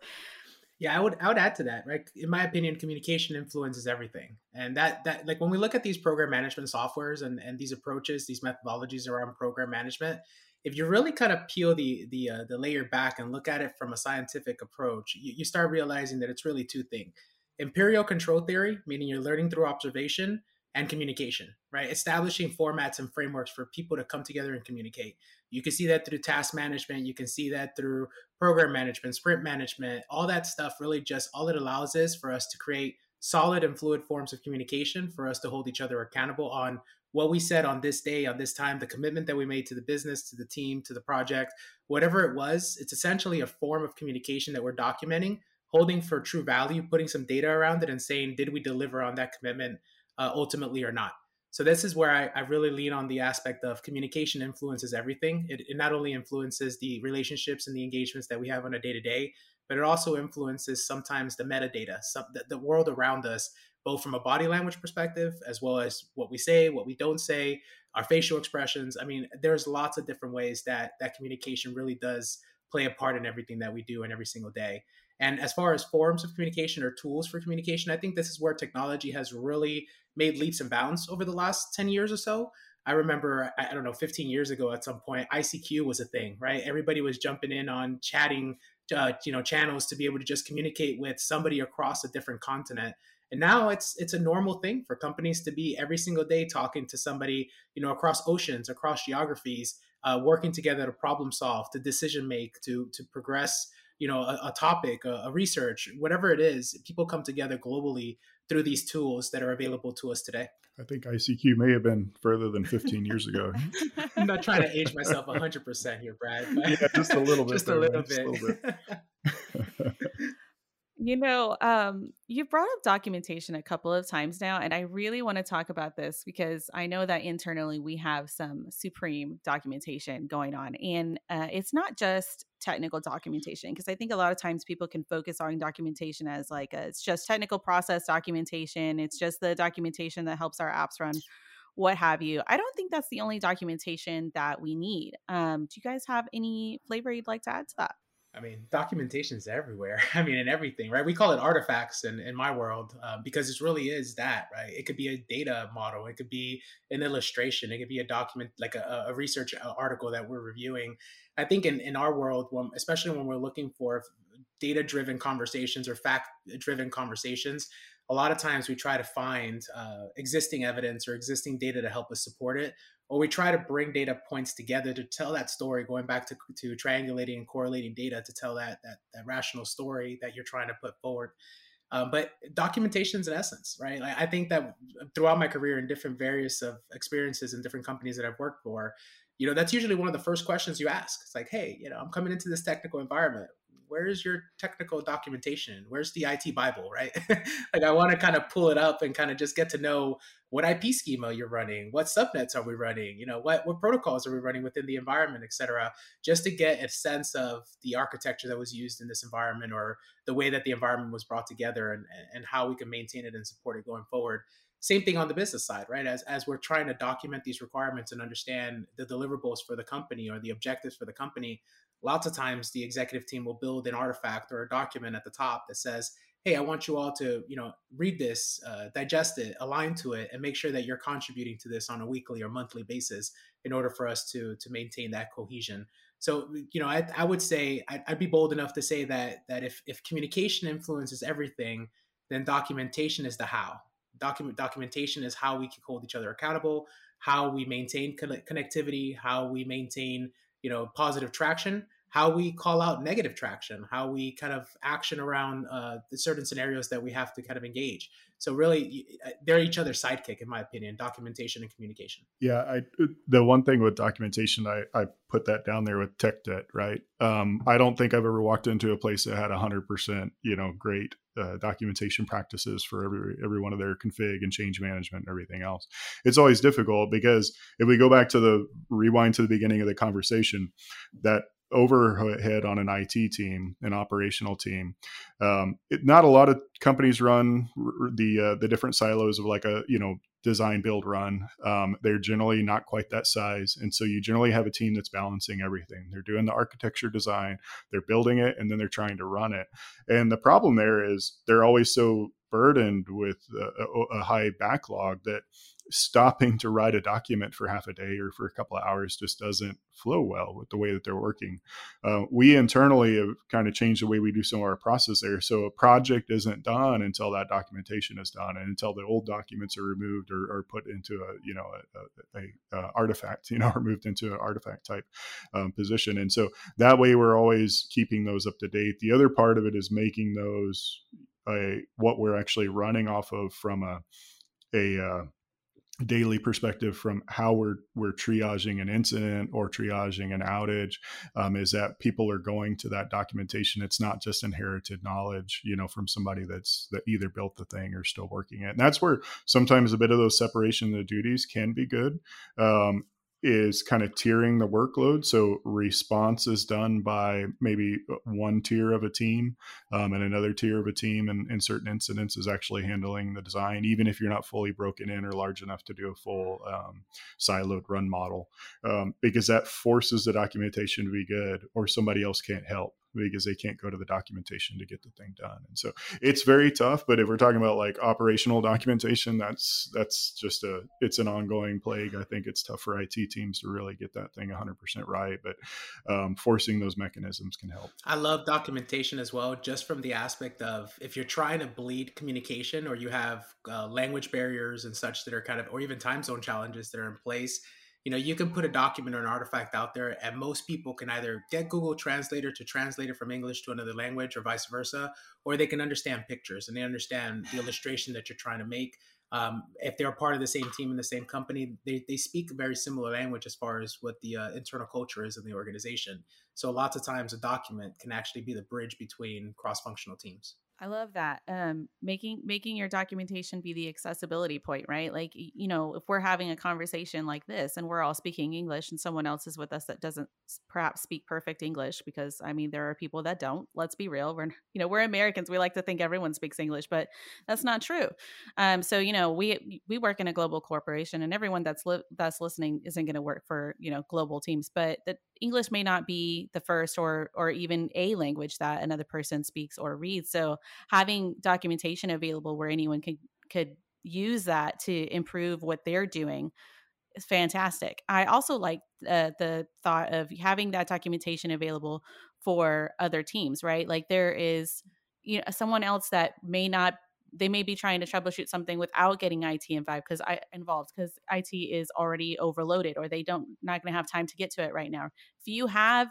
Yeah i would i would add to that right? In my opinion communication influences everything and that that like when we look at these program management softwares and and these approaches these methodologies around program management if you really kind of peel the the uh, the layer back and look at it from a scientific approach, you, you start realizing that it's really two things: empirical control theory, meaning you're learning through observation, and communication, right? Establishing formats and frameworks for people to come together and communicate. You can see that through task management. You can see that through program management, sprint management. All that stuff really just all it allows is for us to create solid and fluid forms of communication for us to hold each other accountable on what we said on this day, on this time, the commitment that we made to the business, to the team, to the project, whatever it was, it's essentially a form of communication that we're documenting, holding for true value, putting some data around it, and saying, did we deliver on that commitment uh, ultimately or not? So this is where I, I, really lean on the aspect of communication influences everything. It, it not only influences the relationships and the engagements that we have on a day to day, but it also influences sometimes the metadata, some, the, the world around us both from a body language perspective as well as what we say, what we don't say, our facial expressions. I mean, there's lots of different ways that that communication really does play a part in everything that we do in every single day. And as far as forms of communication or tools for communication, I think this is where technology has really made leaps and bounds over the last 10 years or so. I remember, I don't know, 15 years ago at some point, ICQ was a thing, right? Everybody was jumping in on chatting, uh, you know, channels to be able to just communicate with somebody across a different continent. And now it's it's a normal thing for companies to be every single day talking to somebody, you know, across oceans, across geographies, uh, working together to problem solve, to decision make, to to progress, you know, a, a topic, a, a research, whatever it is. People come together globally through these tools that are available to us today. I think ICQ may have been further than 15 years ago. I'm not trying to age myself 100% here, Brad. yeah, just a little bit. just, a little bit. Just a little bit. You know, um, you've brought up documentation a couple of times now, and I really want to talk about this because I know that internally we have some supreme documentation going on. And uh, it's not just technical documentation, because I think a lot of times people can focus on documentation as like a, it's just technical process documentation, it's just the documentation that helps our apps run. What have you? I don't think that's the only documentation that we need. Um, do you guys have any flavor you'd like to add to that? I mean, documentation is everywhere. I mean, in everything, right? We call it artifacts in, in my world uh, because it really is that, right? It could be a data model, it could be an illustration, it could be a document, like a, a research uh, article that we're reviewing. I think in, in our world, when, especially when we're looking for data driven conversations or fact driven conversations, a lot of times we try to find uh, existing evidence or existing data to help us support it or we try to bring data points together to tell that story going back to, to triangulating and correlating data to tell that, that, that rational story that you're trying to put forward. Um, but documentation is an essence right? Like, i think that throughout my career in different various of experiences in different companies that i've worked for you know that's usually one of the first questions you ask. It's like hey you know i'm coming into this technical environment where's your technical documentation? Where's the IT Bible, right? like I want to kind of pull it up and kind of just get to know what IP schema you're running, what subnets are we running, you know, what what protocols are we running within the environment, et cetera, just to get a sense of the architecture that was used in this environment or the way that the environment was brought together and, and how we can maintain it and support it going forward. Same thing on the business side, right? As, as we're trying to document these requirements and understand the deliverables for the company or the objectives for the company, lots of times the executive team will build an artifact or a document at the top that says, hey i want you all to you know read this uh, digest it align to it and make sure that you're contributing to this on a weekly or monthly basis in order for us to to maintain that cohesion. So you know i, I would say I'd, I'd be bold enough to say that that if if communication influences everything then documentation is the how. Document documentation is how we can hold each other accountable how we maintain connectivity how we maintain you know positive traction how we call out negative traction, how we kind of action around uh, the certain scenarios that we have to kind of engage. So really, uh, they're each other's sidekick, in my opinion, documentation and communication. Yeah, I uh, the one thing with documentation, I, I put that down there with tech debt, right? Um, I don't think I've ever walked into a place that had hundred percent, you know, great uh, documentation practices for every every one of their config and change management and everything else. It's always difficult because if we go back to the rewind to the beginning of the conversation, that overhead on an IT team, an operational team. Um, it, not a lot of companies run the uh, the different silos of like a you know design build run. Um, they're generally not quite that size, and so you generally have a team that's balancing everything. They're doing the architecture design, they're building it, and then they're trying to run it. And the problem there is they're always so burdened with a, a high backlog that stopping to write a document for half a day or for a couple of hours just doesn't flow well with the way that they're working. Uh, we internally have kind of changed the way we do some of our process there. So a project isn't done until that documentation is done and until the old documents are removed or, or put into a, you know, a, a, a, artifact, you know, or moved into an artifact type um, position. And so that way we're always keeping those up to date. The other part of it is making those a, what we're actually running off of from a, a, uh, daily perspective from how we're we're triaging an incident or triaging an outage um, is that people are going to that documentation. It's not just inherited knowledge you know from somebody that's that either built the thing or still working it. And that's where sometimes a bit of those separation of the duties can be good. Um, is kind of tiering the workload. So response is done by maybe one tier of a team, um, and another tier of a team, and in certain incidents is actually handling the design, even if you're not fully broken in or large enough to do a full um, siloed run model, um, because that forces the documentation to be good, or somebody else can't help because they can't go to the documentation to get the thing done. And so it's very tough. But if we're talking about like operational documentation, that's that's just a it's an ongoing plague. I think it's tough for IT teams to really get that thing 100% right. But um, forcing those mechanisms can help. I love documentation as well, just from the aspect of if you're trying to bleed communication or you have uh, language barriers and such that are kind of, or even time zone challenges that are in place you know you can put a document or an artifact out there and most people can either get google translator to translate it from english to another language or vice versa or they can understand pictures and they understand the illustration that you're trying to make. Um, if they're part of the same team in the same company they, they speak a very similar language as far as what the uh, internal culture is in the organization. So lots of times a document can actually be the bridge between cross-functional teams I love that. Um, making making your documentation be the accessibility point, right? Like, you know, if we're having a conversation like this and we're all speaking English and someone else is with us that doesn't perhaps speak perfect English, because I mean, there are people that don't. Let's be real. We're you know we're Americans. We like to think everyone speaks English, but that's not true. Um, so you know, we we work in a global corporation, and everyone that's li- that's listening isn't going to work for you know global teams, but that English may not be the first or or even a language that another person speaks or reads. So having documentation available where anyone could could use that to improve what they're doing is fantastic. I also like uh, the thought of having that documentation available for other teams, right? Like there is you know someone else that may not they may be trying to troubleshoot something without getting IT involved because I involved because IT is already overloaded or they don't not going to have time to get to it right now. If you have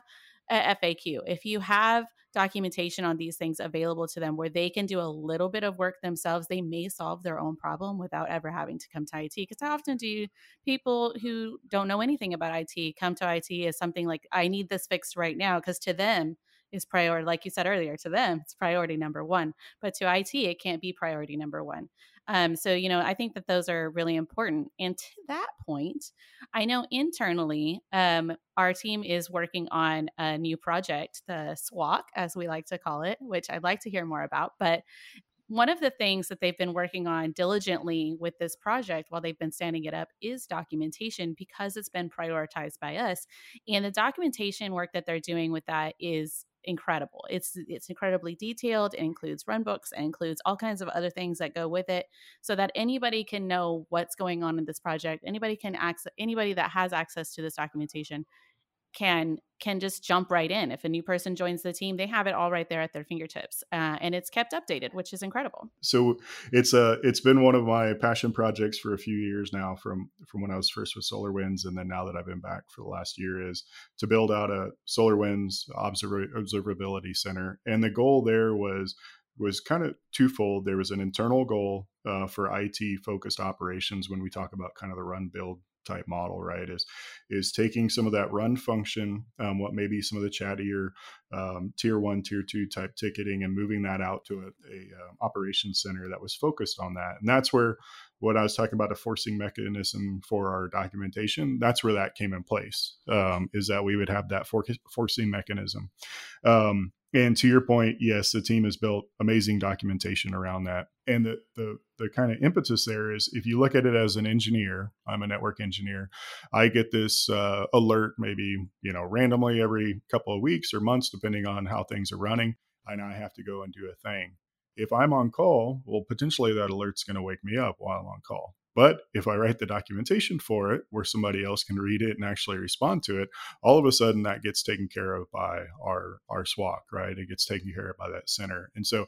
a FAQ, if you have documentation on these things available to them where they can do a little bit of work themselves, they may solve their own problem without ever having to come to IT. Because how often do people who don't know anything about IT come to IT as something like, I need this fixed right now? Because to them, is priority like you said earlier to them it's priority number one but to it it can't be priority number one um, so you know i think that those are really important and to that point i know internally um, our team is working on a new project the SWOC as we like to call it which i'd like to hear more about but one of the things that they've been working on diligently with this project while they've been standing it up is documentation because it's been prioritized by us. And the documentation work that they're doing with that is incredible. It's it's incredibly detailed. It includes run books and includes all kinds of other things that go with it so that anybody can know what's going on in this project. Anybody can access anybody that has access to this documentation can can just jump right in. If a new person joins the team they have it all right there at their fingertips uh, and it's kept updated which is incredible. So it's a it's been one of my passion projects for a few years now from from when i was first with SolarWinds, and then now that i've been back for the last year is to build out a SolarWinds observ- observability center. And the goal there was was kind of twofold. There was an internal goal uh, for it focused operations when we talk about kind of the run build type model, right? Is is taking some of that run function, um, what maybe some of the chattier um, tier one, tier two type ticketing, and moving that out to a, a uh, operations center that was focused on that. And that's where what I was talking about a forcing mechanism for our documentation. That's where that came in place. Um, is that we would have that for- forcing mechanism. Um, and to your point, yes, the team has built amazing documentation around that. And the the the kind of impetus there is if you look at it as an engineer, I'm a network engineer, I get this uh, alert maybe you know randomly every couple of weeks or months, depending on how things are running, and I have to go and do a thing. If I'm on call, well, potentially that alert's going to wake me up while I'm on call. But if I write the documentation for it where somebody else can read it and actually respond to it, all of a sudden that gets taken care of by our our SWOC, right? It gets taken care of by that center. And so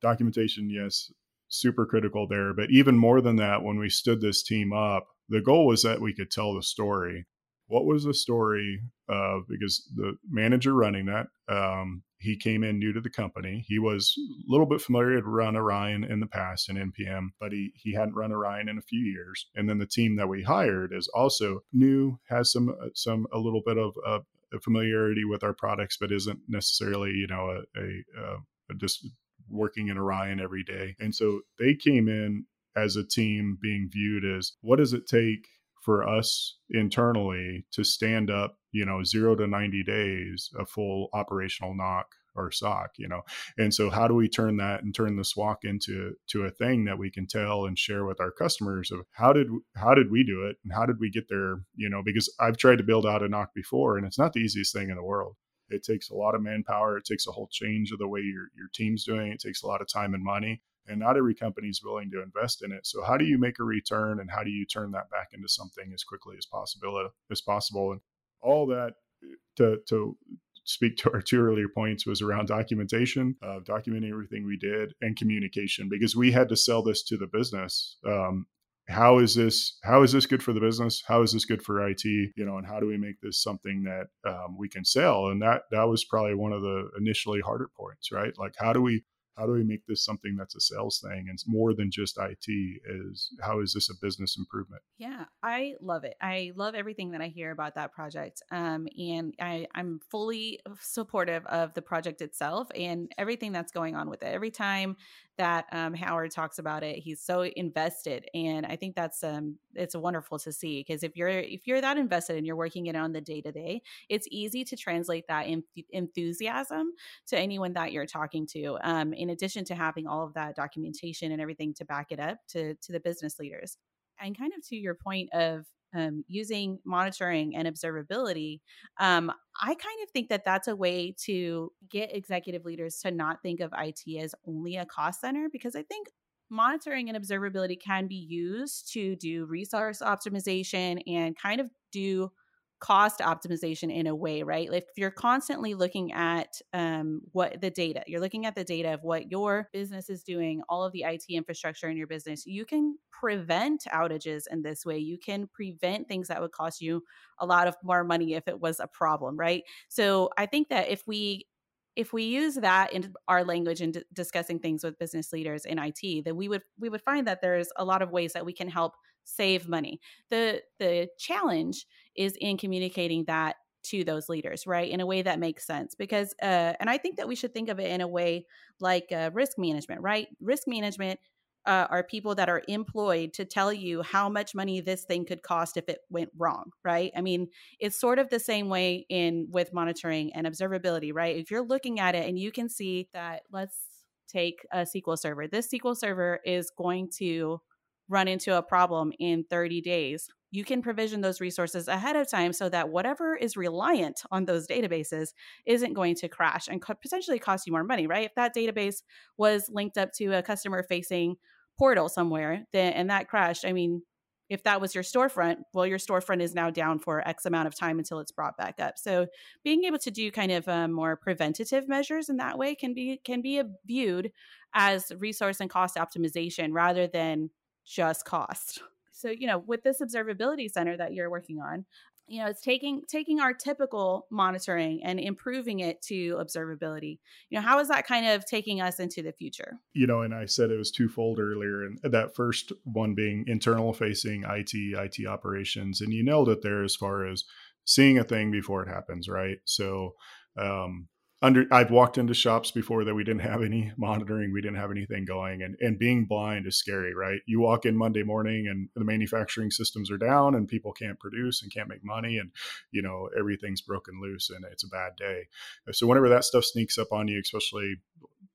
documentation, yes, super critical there. But even more than that, when we stood this team up, the goal was that we could tell the story. What was the story of because the manager running that um, he came in new to the company. He was a little bit familiar, had run Orion in the past in NPM, but he he hadn't run Orion in a few years. And then the team that we hired is also new, has some uh, some a little bit of uh, familiarity with our products, but isn't necessarily you know a, a, uh, a just working in Orion every day. And so they came in as a team being viewed as what does it take for us internally to stand up, you know, zero to 90 days, a full operational NOC or SOC, you know. And so how do we turn that and turn the SWOC into to a thing that we can tell and share with our customers of how did how did we do it and how did we get there, you know, because I've tried to build out a NOC before and it's not the easiest thing in the world. It takes a lot of manpower, it takes a whole change of the way your your team's doing, it takes a lot of time and money and not every company is willing to invest in it. So how do you make a return and how do you turn that back into something as quickly as possible as possible? And all that to to speak to our two earlier points was around documentation, uh, documenting everything we did, and communication because we had to sell this to the business. Um, how is this how is this good for the business? How is this good for it you know and how do we make this something that um, we can sell? And that that was probably one of the initially harder points right? Like how do we how do we make this something that's a sales thing and it's more than just IT is how is this a business improvement? Yeah, I love it. I love everything that I hear about that project. Um, and I, I'm fully supportive of the project itself and everything that's going on with it. Every time that um, Howard talks about it. He's so invested, and I think that's um, it's wonderful to see because if you're if you're that invested and you're working it on the day to day, it's easy to translate that enthusiasm to anyone that you're talking to. Um, in addition to having all of that documentation and everything to back it up to to the business leaders, and kind of to your point of um, using monitoring and observability, um, I kind of think that that's a way to get executive leaders to not think of IT as only a cost center because I think monitoring and observability can be used to do resource optimization and kind of do cost optimization in a way, right? If you're constantly looking at um, what the data, you're looking at the data of what your business is doing, all of the IT infrastructure in your business, you can prevent outages in this way. You can prevent things that would cost you a lot of more money if it was a problem, right? So I think that if we if we use that in our language in d- discussing things with business leaders in IT, then we would we would find that there's a lot of ways that we can help save money. The the challenge is in communicating that to those leaders, right? In a way that makes sense. Because, uh, and I think that we should think of it in a way like uh, risk management, right? Risk management uh, are people that are employed to tell you how much money this thing could cost if it went wrong, right? I mean, it's sort of the same way in with monitoring and observability, right? If you're looking at it and you can see that, let's take a SQL server. This SQL server is going to run into a problem in 30 days you can provision those resources ahead of time so that whatever is reliant on those databases isn't going to crash and could potentially cost you more money, right? If that database was linked up to a customer facing portal somewhere then and that crashed, I mean, if that was your storefront, well, your storefront is now down for X amount of time until it's brought back up. So, being able to do kind of um, more preventative measures in that way can be can be viewed as resource and cost optimization rather than just cost so you know with this observability center that you're working on you know it's taking taking our typical monitoring and improving it to observability. You know how is that kind of taking us into the future? You know and i said it was twofold earlier and that first one being internal facing it it operations and you nailed it there as far as seeing a thing before it happens right? So um, under I've walked into shops before that we didn't have any monitoring, we didn't have anything going, and and being blind is scary, right? You walk in Monday morning and the manufacturing systems are down and people can't produce and can't make money, and you know everything's broken loose and it's a bad day. So whenever that stuff sneaks up on you, especially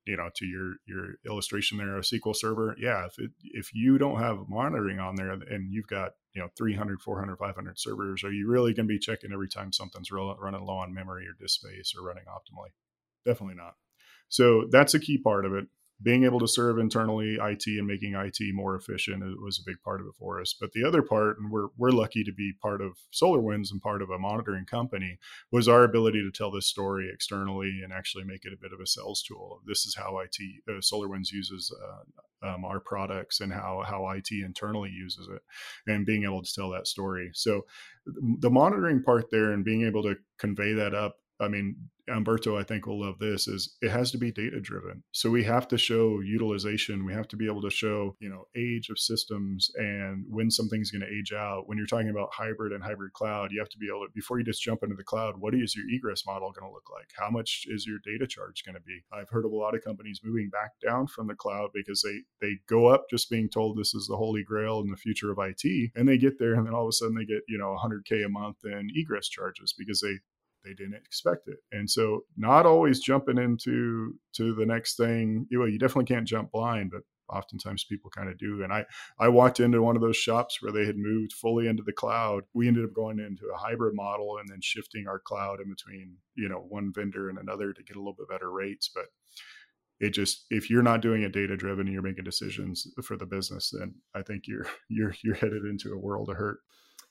you know to your your illustration there, a SQL server, yeah, if it, if you don't have monitoring on there and you've got you know 300 400 500 servers are you really going to be checking every time something's running low on memory or disk space or running optimally? Definitely not. So that's a key part of it being able to serve internally IT and making IT more efficient was a big part of it for us. But the other part, and we're we're lucky to be part of SolarWinds and part of a monitoring company, was our ability to tell this story externally and actually make it a bit of a sales tool. This is how IT uh, SolarWinds uses uh, um, our products and how how IT internally uses it, and being able to tell that story. So the monitoring part there and being able to convey that up. I mean, Umberto, I think, will love this is it has to be data driven. So we have to show utilization. We have to be able to show, you know, age of systems and when something's going to age out. When you're talking about hybrid and hybrid cloud, you have to be able to, before you just jump into the cloud, what is your egress model going to look like? How much is your data charge going to be? I've heard of a lot of companies moving back down from the cloud because they, they go up just being told this is the holy grail in the future of IT. And they get there and then all of a sudden they get, you know, 100K a month in egress charges because they they didn't expect it. And so not always jumping into to the next thing. You Well, you definitely can't jump blind, but oftentimes people kind of do. And I I walked into one of those shops where they had moved fully into the cloud. We ended up going into a hybrid model and then shifting our cloud in between, you know, one vendor and another to get a little bit better rates. But it just if you're not doing it data driven and you're making decisions for the business, then I think you're you're you're headed into a world of hurt.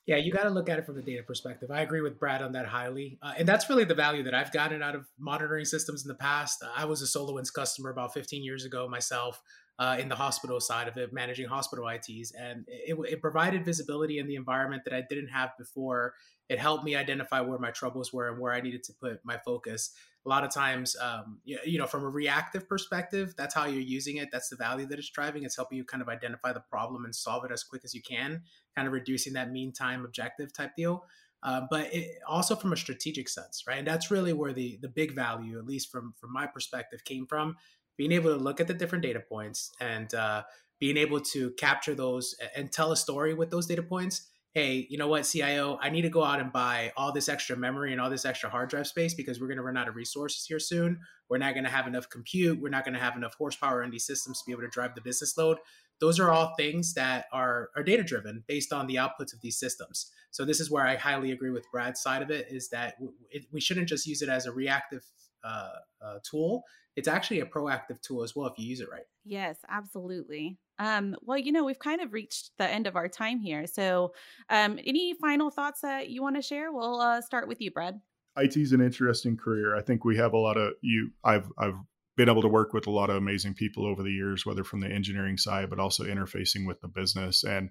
Yeah, you got to look at it from the data perspective. I agree with Brad on that highly. Uh, and that's really the value that I've gotten out of monitoring systems in the past. I was a SolarWinds customer about 15 years ago myself uh, in the hospital side of it, managing hospital ITs. And it, it provided visibility in the environment that I didn't have before. It helped me identify where my troubles were and where I needed to put my focus a lot of times um, you know from a reactive perspective that's how you're using it that's the value that it's driving it's helping you kind of identify the problem and solve it as quick as you can kind of reducing that mean time objective type deal uh, but it, also from a strategic sense right and that's really where the the big value at least from from my perspective came from being able to look at the different data points and uh, being able to capture those and tell a story with those data points hey, you know what, CIO, I need to go out and buy all this extra memory and all this extra hard drive space because we're going to run out of resources here soon. We're not going to have enough compute. We're not going to have enough horsepower in these systems to be able to drive the business load. Those are all things that are, are data driven based on the outputs of these systems. So this is where I highly agree with Brad's side of it is that it, we shouldn't just use it as a reactive uh, uh, tool. It's actually a proactive tool as well if you use it right. Yes, absolutely. Um, well, you know, we've kind of reached the end of our time here. So, um, any final thoughts that you want to share? We'll uh, start with you, Brad. IT is an interesting career. I think we have a lot of you. I've I've been able to work with a lot of amazing people over the years, whether from the engineering side, but also interfacing with the business and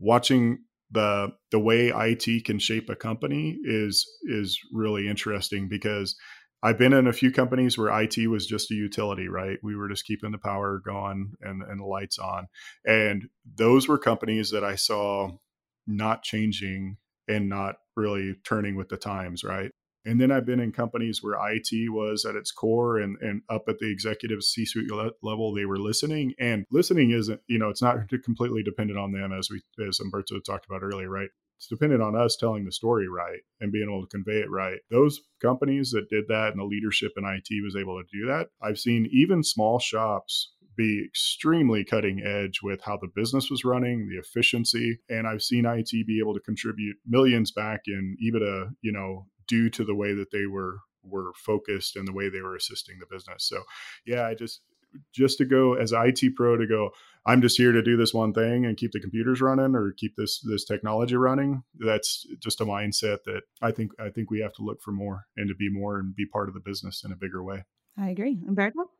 watching the the way IT can shape a company is is really interesting because I've been in a few companies where IT was just a utility, right? We were just keeping the power going and, and the lights on. And those were companies that I saw not changing and not really turning with the times, right? And then I've been in companies where IT was at its core and, and up at the executive C suite level, they were listening. And listening isn't, you know, it's not mm-hmm. completely dependent on them, as we, as Umberto talked about earlier, right? It's dependent on us telling the story right and being able to convey it right. Those companies that did that and the leadership in IT was able to do that, I've seen even small shops be extremely cutting edge with how the business was running, the efficiency, and I've seen IT be able to contribute millions back in EBITDA, you know, due to the way that they were were focused and the way they were assisting the business. So, yeah, I just just to go as IT pro to go, I'm just here to do this one thing and keep the computers running or keep this this technology running. That's just a mindset that I think I think we have to look for more and to be more and be part of the business in a bigger way. I agree. Umberto?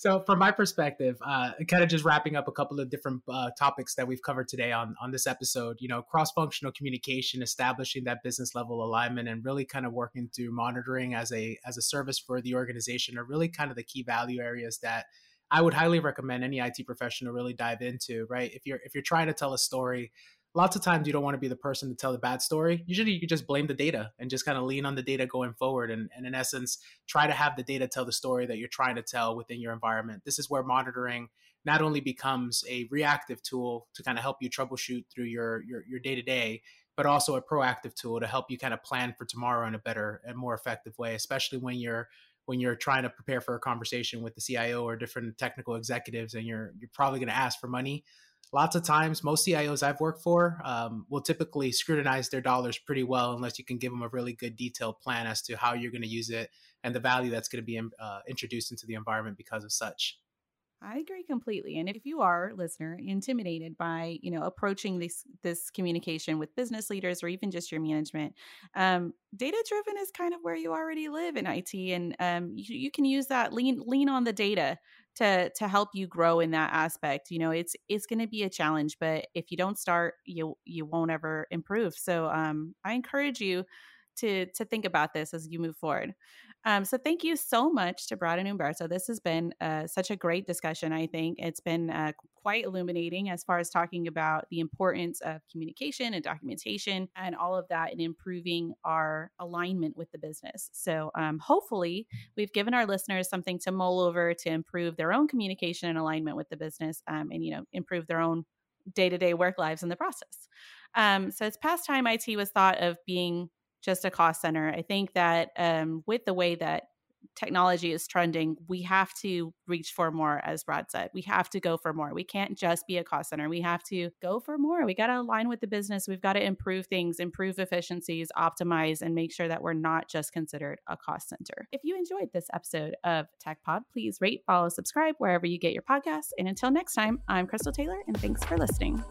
So, from my perspective, uh, kind of just wrapping up a couple of different uh, topics that we've covered today on on this episode. You know, cross functional communication, establishing that business level alignment, and really kind of working through monitoring as a as a service for the organization are really kind of the key value areas that I would highly recommend any IT professional really dive into. Right, if you're if you're trying to tell a story lots of times you don't want to be the person to tell the bad story. Usually you just blame the data and just kind of lean on the data going forward. And, and in essence, try to have the data tell the story that you're trying to tell within your environment. This is where monitoring not only becomes a reactive tool to kind of help you troubleshoot through your your, your day-to-day, but also a proactive tool to help you kind of plan for tomorrow in a better and more effective way, especially when you're when you're trying to prepare for a conversation with the CIO or different technical executives and you're you're probably going to ask for money lots of times most cios i've worked for um, will typically scrutinize their dollars pretty well unless you can give them a really good detailed plan as to how you're going to use it and the value that's going to be um, uh, introduced into the environment because of such I agree completely. And if you are, listener, intimidated by you know approaching this this communication with business leaders or even just your management, um, data driven is kind of where you already live in IT, and um, you, you can use that lean lean on the data to to help you grow in that aspect you know it's it's going to be a challenge but if you don't start you you won't ever improve. So um i encourage you to to think about this as you move forward um, so thank you so much to Brad and Umberto. This has been uh, such a great discussion. I think it's been uh, quite illuminating as far as talking about the importance of communication and documentation and all of that in improving our alignment with the business. So um, hopefully we've given our listeners something to mull over to improve their own communication and alignment with the business um, and, you know, improve their own day-to-day work lives in the process. Um, so it's past time IT was thought of being just a cost center. I think that um, with the way that technology is trending, we have to reach for more, as Brad said. We have to go for more. We can't just be a cost center. We have to go for more. We got to align with the business. We've got to improve things, improve efficiencies, optimize, and make sure that we're not just considered a cost center. If you enjoyed this episode of Tech Pod, please rate, follow, subscribe wherever you get your podcasts. And until next time, I'm Chrystal Taylor, and thanks for listening.